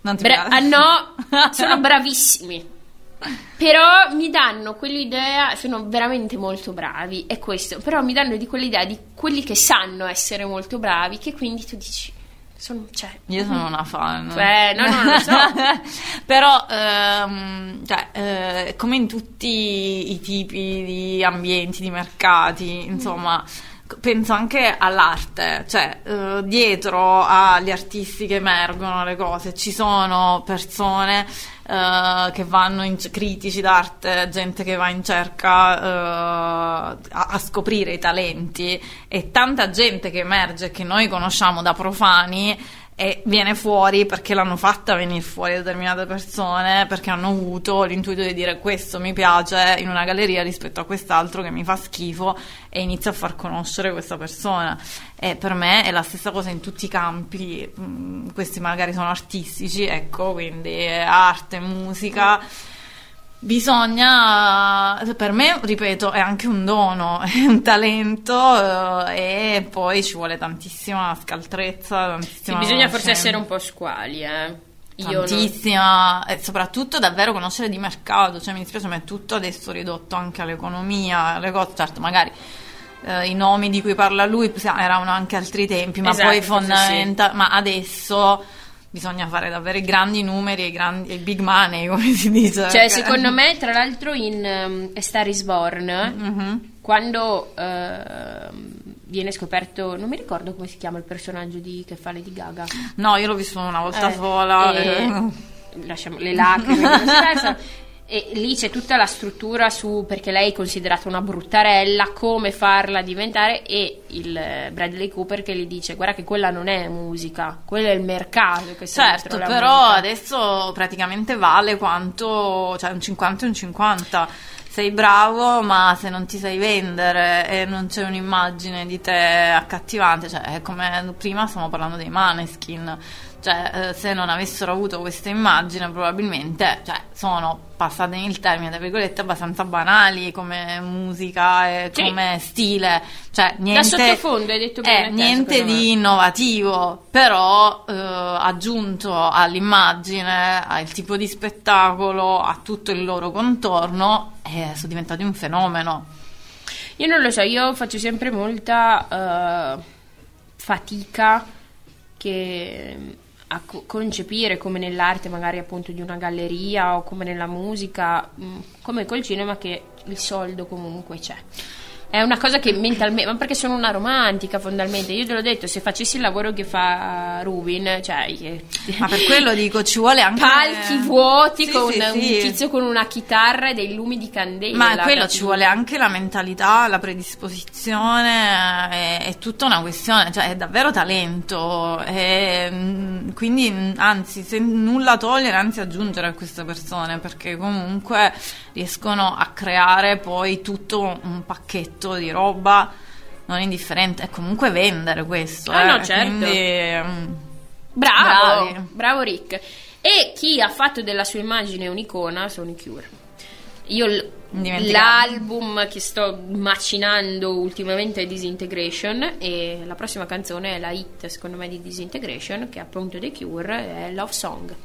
Non ti Bra- ah, no, sono bravissimi. Però mi danno quell'idea, sono veramente molto bravi, è questo, però mi danno di quell'idea di quelli che sanno essere molto bravi, che quindi tu dici, sono, cioè, Io sono una fan. Cioè, no, no, lo so. Però, ehm, cioè, eh, come in tutti i tipi di ambienti, di mercati, insomma, c- penso anche all'arte. Cioè, eh, dietro agli artisti che emergono, alle cose, ci sono persone eh, che vanno in critici d'arte, gente che va in cerca eh, a, a scoprire i talenti e tanta gente che emerge che noi conosciamo da profani e viene fuori perché l'hanno fatta venire fuori determinate persone perché hanno avuto l'intuito di dire questo mi piace in una galleria rispetto a quest'altro che mi fa schifo e inizia a far conoscere questa persona. E per me è la stessa cosa in tutti i campi questi magari sono artistici ecco quindi arte, musica Bisogna, per me, ripeto, è anche un dono, è un talento eh, e poi ci vuole tantissima scaltrezza, tantissima sì, bisogna forse essere un po' squali, eh. Io non- Tantissima, e soprattutto davvero conoscere di mercato, cioè mi dispiace ma è tutto adesso ridotto anche all'economia, alle cose, certo magari eh, i nomi di cui parla lui sì, erano anche altri tempi, ma Esatto, poi forse fondamenta- ma adesso bisogna fare davvero i grandi numeri e i big money, come si dice. Cioè, secondo me, tra l'altro, in um, Star is Born, Mhm. quando ehm, viene scoperto, non mi ricordo come si chiama il personaggio di, che fa Lady Gaga. No, io l'ho visto una volta Eh, sola. e- eh. lasciamo le lacrime, e lì c'è tutta la struttura su perché lei è considerata una bruttarella, come farla diventare e il eh, Bradley Cooper che gli dice guarda che quella non è musica, quello è il mercato che Certo, però musica." adesso praticamente vale quanto, cioè un 50 e un 50. Sei bravo, ma se non ti sai vendere e non c'è un'immagine di te accattivante, cioè come prima stiamo parlando dei Maneskin, cioè eh, se non avessero avuto questa immagine probabilmente, cioè sono passate nel termine, tra virgolette, abbastanza banali come musica e Sì. come stile, cioè niente, sottofondo, hai detto bene eh, te, niente secondo me. di innovativo, però eh, aggiunto all'immagine, al tipo di spettacolo, a tutto il loro contorno, eh, sono diventati un fenomeno. Io non lo so, io faccio sempre molta eh, fatica che a co- concepire come nell'arte magari appunto di una galleria o come nella musica, mh, come col cinema che il soldo comunque c'è. È una cosa che mentalmente, ma perché sono una romantica fondamentalmente, io te l'ho detto, se facessi il lavoro che fa Rubin, cioè che- Ma per quello dico, ci vuole anche... palchi vuoti Sì, con sì, un sì. tizio con una chitarra e dei lumi di candela. Ma quello ci vuole anche la mentalità, la predisposizione, è, è tutta una questione, cioè è davvero talento, e, mm, quindi anzi se nulla togliere, anzi aggiungere a queste persone, perché comunque riescono a creare poi tutto un pacchetto di roba non indifferente e comunque vendere questo. Ah, eh, no, certo. quindi, mm, Bravo, Bravi. bravo Rick. E chi ha fatto della sua immagine un'icona sono i Cure. Io l- l'album che sto macinando ultimamente è Disintegration e la prossima canzone è la hit secondo me di Disintegration che è appunto dei Cure, è Love Song.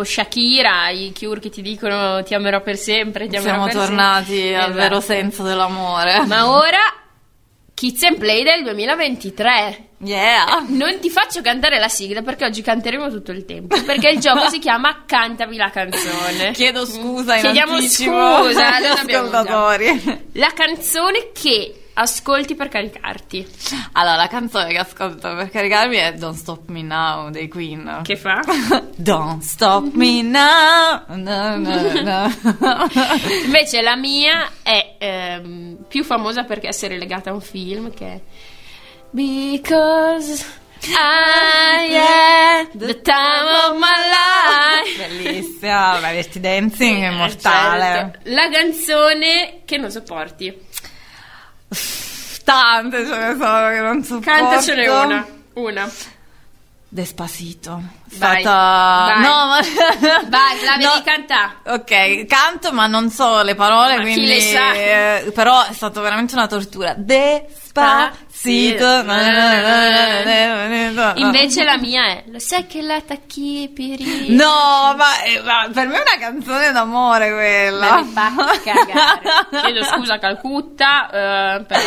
Dopo Shakira, i Cure che ti dicono ti amerò per sempre, ti amerò Siamo per tornati sempre. al Esatto. vero senso dell'amore. Ma ora Kids and Play del 2023. Yeah. Non ti faccio cantare la sigla perché oggi canteremo tutto il tempo. Perché il gioco si chiama Cantami la canzone. Chiedo scusa in Chiediamo anticipo scusa, agli ascoltatori. La canzone che ascolti per caricarti. Allora, la canzone che ascolto per caricarmi è Don't Stop Me Now dei Queen. Che fa? Don't Stop Me Now. No, no, no. Invece la mia è ehm, più famosa perché essere legata a un film che è Because I had the time of my life. Bellissima, vabbè, Dirty Dancing è mortale. certo. La canzone che non sopporti. Tante ce ne sono che non sopporto. Cantacene una. Una. Despacito. Vai, stata... vai. No, ma... Vai, la No. devi cantare. Ok, canto ma non so le parole, Ma chi quindi... le sa? eh, però è stato veramente una tortura. Despacito. Sì. Invece la mia è Lo sai che la tacchi pirì No, ma, eh, ma per me è una canzone d'amore quella. Ma mi fa cagare. Chiedo scusa Calcutta, eh, però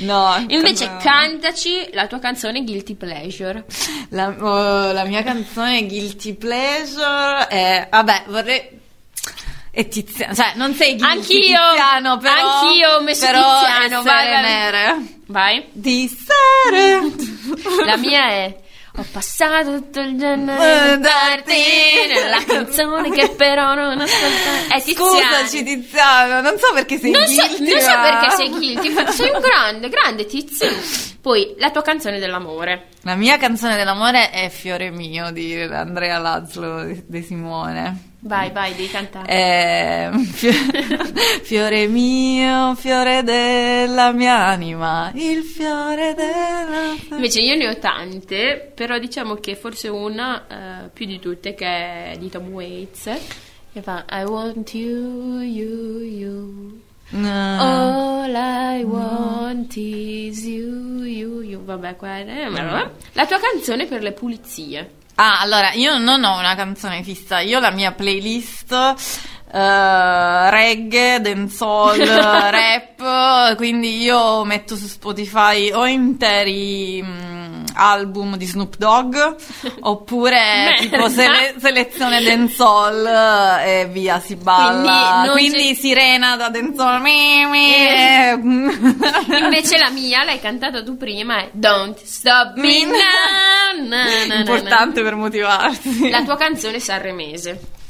no. No. Invece come- cantaci la tua canzone Guilty Pleasure. La, oh, la mia canzone Guilty Pleasure è... Vabbè, vorrei... È Tiziano, cioè non sei guilty Anch'io, Tiziano, però... anch'io ho messo però Tiziano, vai, vai. nere. Vai. Di sere. La mia è Ho passato tutto il giorno Eh, a darti la canzone che però non ascolta. È Tiziano. Scusaci Tiziano, non so perché sei Non so, guilty, non so perché sei guilty, sei un grande, grande tizio. Poi la tua canzone dell'amore. La mia canzone dell'amore è Fiore mio di Andrea Lazlo di Simone. Vai, vai, devi cantare. Eh, fi- fiore mio, fiore della mia anima, il fiore della... Invece io ne ho tante, però diciamo che forse una eh, più di tutte che è di Tom Waits che fa I want you, you, you. No. All I want is you, you, you. Vabbè, qua è... vabbè. La tua canzone per le pulizie. Ah, allora, io non ho una canzone fissa, io ho la mia playlist eh, reggae, dancehall, rap, quindi io metto su Spotify o interi mm, album di Snoop Dogg oppure tipo sele- selezione dancehall eh, e via si balla. Quindi Quindi, sirena da dancehall. eh. Invece la mia, l'hai cantata tu prima, è Don't Stop Me na, na, na. Importante per motivarsi. La tua canzone sanremese.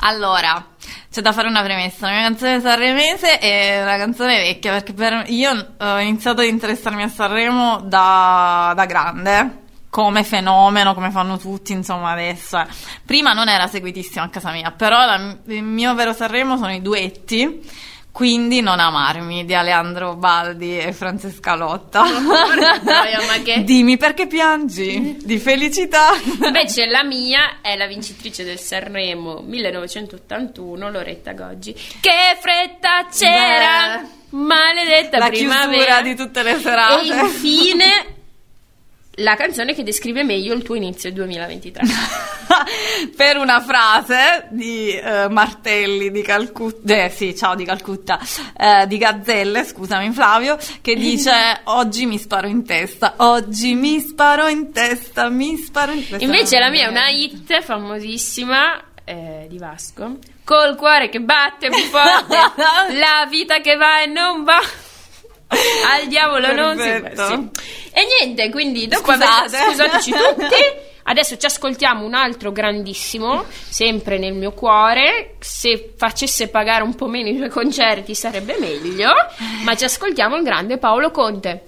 Allora, c'è da fare una premessa. La mia canzone sanremese è una canzone vecchia perché per- io eh, ho iniziato ad interessarmi a Sanremo da, da grande. Come fenomeno, come fanno tutti, insomma, adesso. eh. Prima non era seguitissima a casa mia, però la- il mio vero Sanremo sono i duetti. Quindi non amarmi di Aleandro Baldi e Francesca Lotta. Che- Dimmi perché piangi di felicità. Invece la mia è la vincitrice del Sanremo 1981, Loretta Goggi. Che fretta c'era! Beh. Maledetta La primavera. di tutte le serate. E infine la canzone che descrive meglio il tuo inizio 2023. per una frase di eh, Martelli di Calcutta, eh, sì, ciao di Calcutta, eh, di Gazzelle, scusami Flavio, che dice oggi mi sparo in testa, oggi mi sparo in testa, mi sparo in testa. Invece la mia è una hit famosissima eh, di Vasco. Col cuore che batte più forte, la vita che va e non va. Al diavolo non si Perfetto. sì. E niente, quindi dopo Scusate. aver scusateci tutti, adesso ci ascoltiamo un altro grandissimo, sempre nel mio cuore. Se facesse pagare un po' meno i suoi concerti sarebbe meglio, ma ci ascoltiamo il grande Paolo Conte.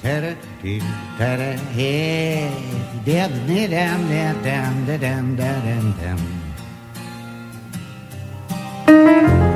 Tada dee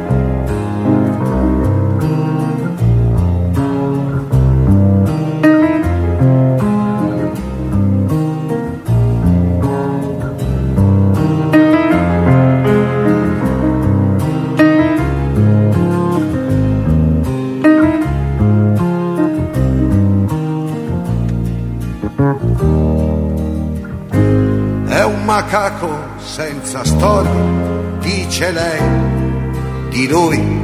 macaco senza storia, dice lei di lui.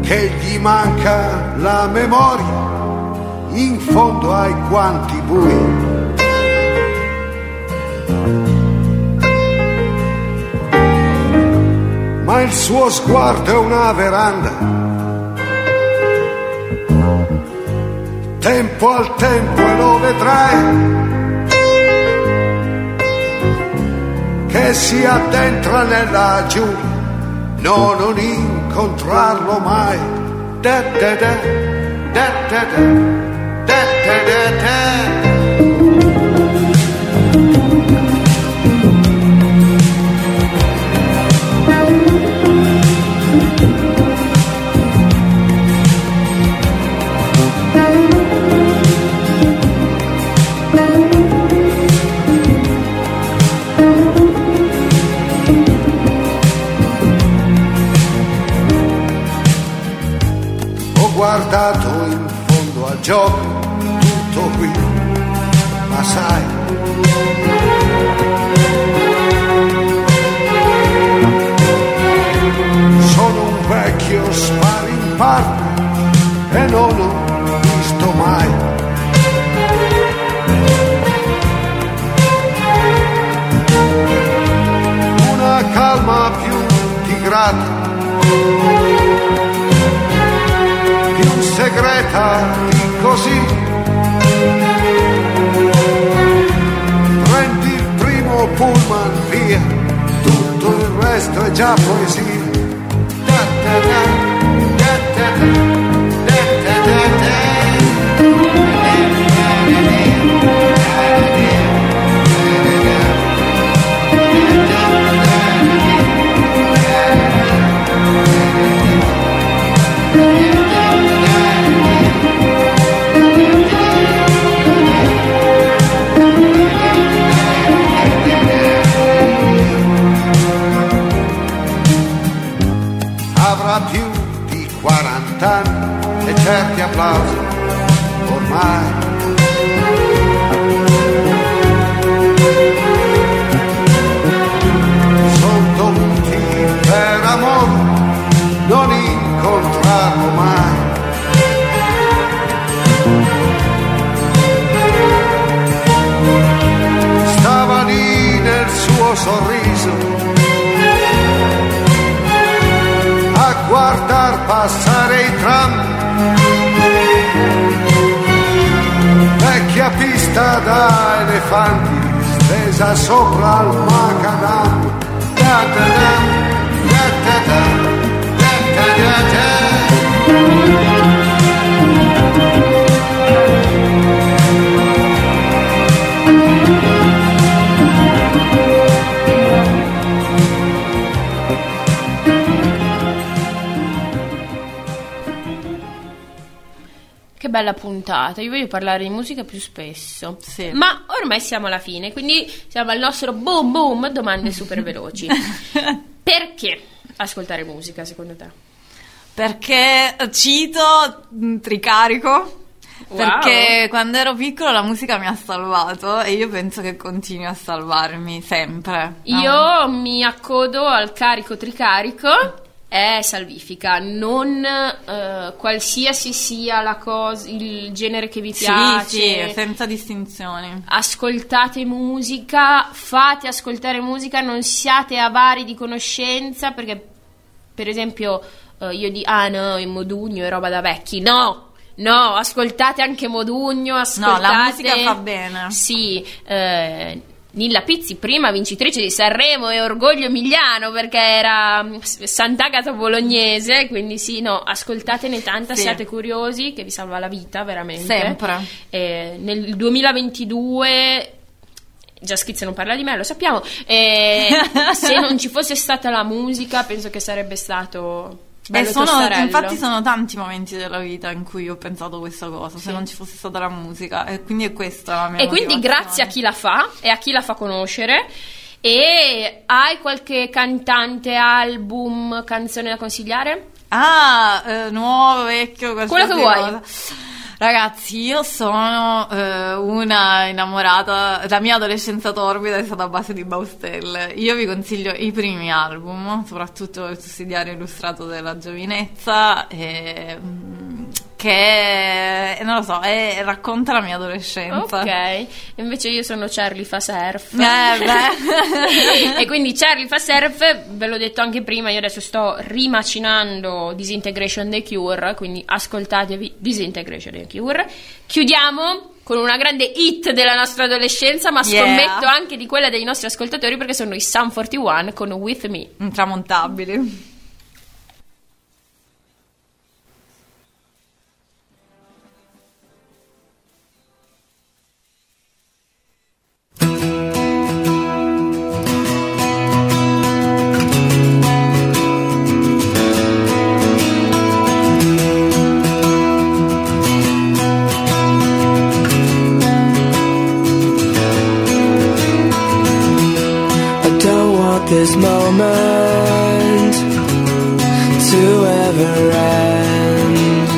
Che gli manca la memoria in fondo ai quanti bui. Ma il suo sguardo è una veranda tempo al tempo e lo vedrai. Che si addentra nella giungla no non incontrarlo mai. Da da da da da da da da da Ho guardato in fondo al gioco, tutto qui, ma sai. Sono un vecchio sparring e non ho visto mai. Una calma più tigrata più segreta così. Prendi il primo pullman via, tutto il resto è già poesia. Da da, da high puntata, io voglio parlare di musica più spesso. Sì. Ma ormai siamo alla fine, quindi siamo al nostro boom boom domande super veloci. Perché ascoltare musica secondo te? Perché cito mm, Tricarico. Wow. Perché quando ero piccolo la musica mi ha salvato e io penso che continui a salvarmi sempre. Io mi accodo al carico tricarico, è salvifica, non eh, qualsiasi sia la cosa, il genere che vi Sì, piace. sì, senza distinzioni. Ascoltate musica, fate ascoltare musica, non siate avari di conoscenza perché, per esempio, eh, io di ah no, il Modugno è roba da vecchi. No! No, ascoltate anche Modugno, ascoltate... No, la musica fa bene. Sì, eh, Nilla Pizzi, prima vincitrice di Sanremo e Orgoglio Emiliano perché era mm, Sant'Agata Bolognese, quindi sì, no, ascoltatene tanta, Sì. siate curiosi che vi salva la vita, veramente. Sempre. Eh, nel 2022 già Schizza non parla di me, lo sappiamo. eh, se non ci fosse stata la musica, penso che sarebbe stato Bello sono, infatti sono tanti momenti della vita in cui ho pensato questa cosa, sì. se non ci fosse stata la musica, e quindi è questa la mia E quindi grazie a chi la fa e a chi la fa conoscere. E hai qualche cantante, album, canzone da consigliare? Ah, eh, nuovo, vecchio, quello che vuoi. Cosa. Ragazzi, io sono eh, una innamorata, la mia adolescenza torbida è stata a base di Baustelle. Io vi consiglio i primi album, soprattutto il sussidiario illustrato della giovinezza e... Mm, che non lo so, è, racconta la mia adolescenza. Ok, invece io sono Charlie fa surf. Eh, e quindi Charlie fa surf, ve l'ho detto anche prima, io adesso sto rimacinando Disintegration The Cure, quindi ascoltatevi Disintegration The Cure. Chiudiamo con una grande hit della nostra adolescenza, ma yeah. scommetto anche di quella dei nostri ascoltatori perché sono i Sun 41 con With Me. Intramontabili. this moment to ever end.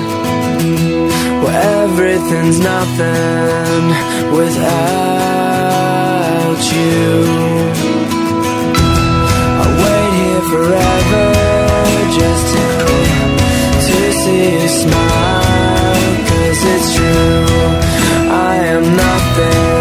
Where everything's nothing without you. I wait here forever just to, to see you smile Cause it's true, I am nothing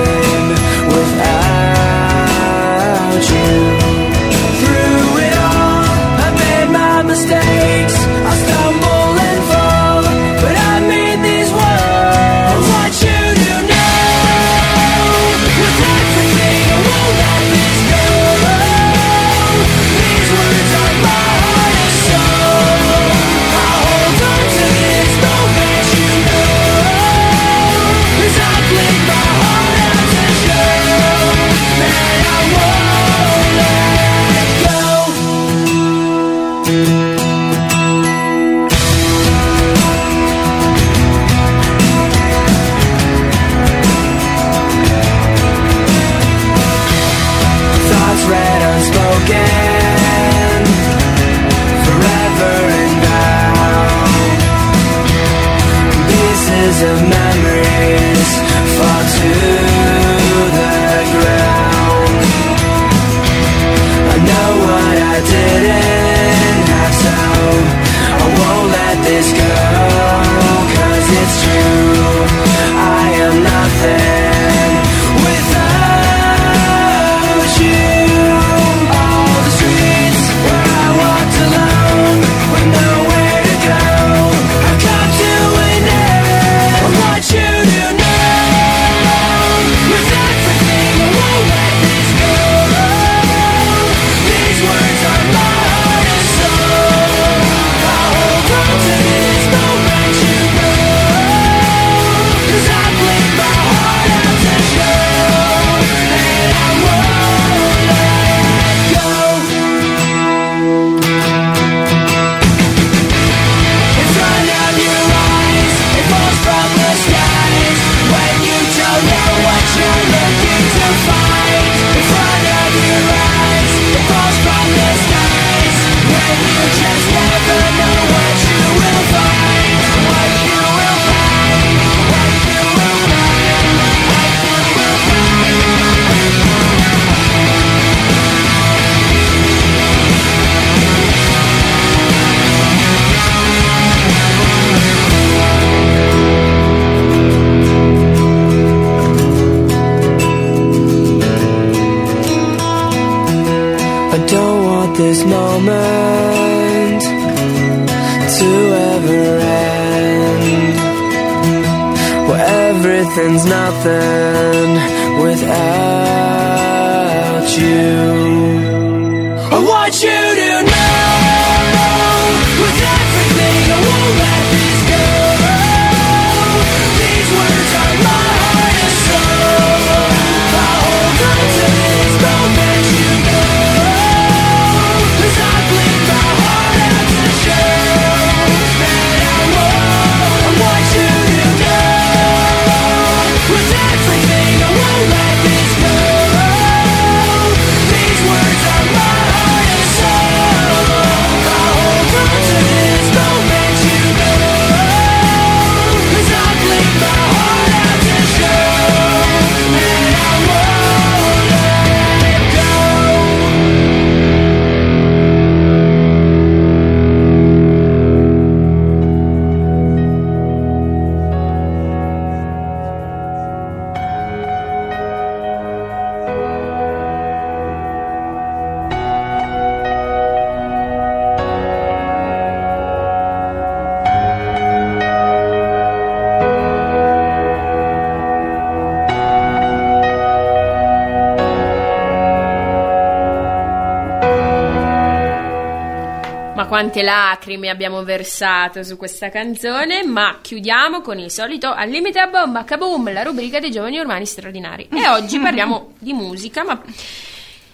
quante lacrime abbiamo versato su questa canzone, ma chiudiamo con il solito Al limite a bomba, kaboom, la rubrica dei giovani urbani straordinari. E oggi parliamo di musica, ma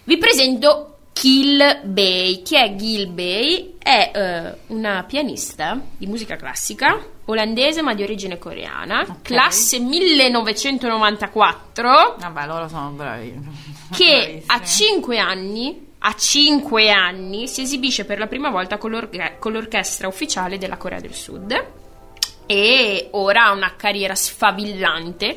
vi presento Gil Bay. Chi è Gil Bay? È eh, una pianista di musica classica olandese ma di origine coreana, classe 1994 Vabbè, loro sono bravi. che a Bravissimi. 5 anni, a 5 anni si esibisce per la prima volta con, l'orche- con l'orchestra ufficiale della Corea del Sud e ora ha una carriera sfavillante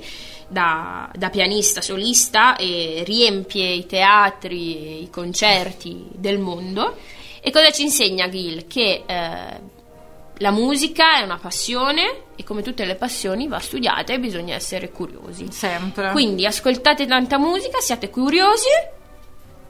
da, da pianista solista e riempie i teatri e i concerti del mondo. E cosa ci insegna Gil? Che eh, la musica è una passione e come tutte le passioni va studiata e bisogna essere curiosi. Sempre. Quindi ascoltate tanta musica, siate curiosi.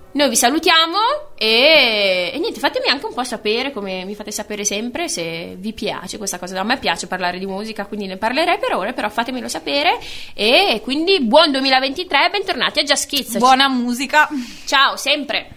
Noi vi salutiamo e, e niente, fatemi anche un po' sapere, come mi fate sapere sempre, se vi piace questa cosa. A me piace parlare di musica, quindi ne parlerei per ore, però fatemelo sapere. E quindi buon 2023, bentornati a Just Kids. Buona musica. Ciao, sempre!